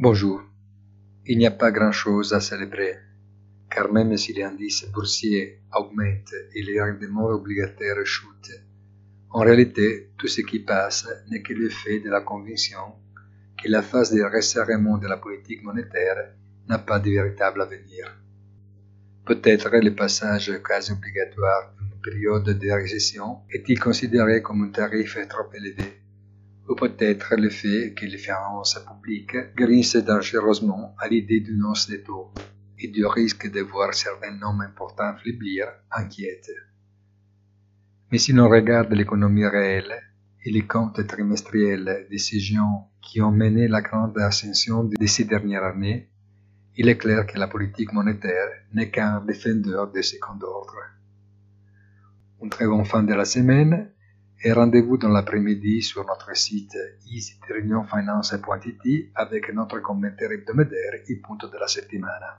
Bonjour. Il n'y a pas grand-chose à célébrer, car même si les indices boursiers augmentent et les rendements obligataires chutent, en réalité, tout ce qui passe n'est que l'effet de la conviction que la phase de resserrement de la politique monétaire n'a pas de véritable avenir. Peut-être le passage quasi obligatoire d'une période de récession est-il considéré comme un tarif trop élevé, ou peut-être le fait que les finances publiques grince dangereusement à l'idée d'une hausse des taux et du risque de voir certains nombres importants faiblir inquiète. Mais si l'on regarde l'économie réelle et les comptes trimestriels des gens qui ont mené la grande ascension de ces dernières années, il est clair que la politique monétaire n'est qu'un défendeur de second ordre. Un très bon fin de la semaine et rendez-vous dans l'après-midi sur notre site easyreunionfinance.it avec notre commentaire hebdomadaire Il punto della settimana.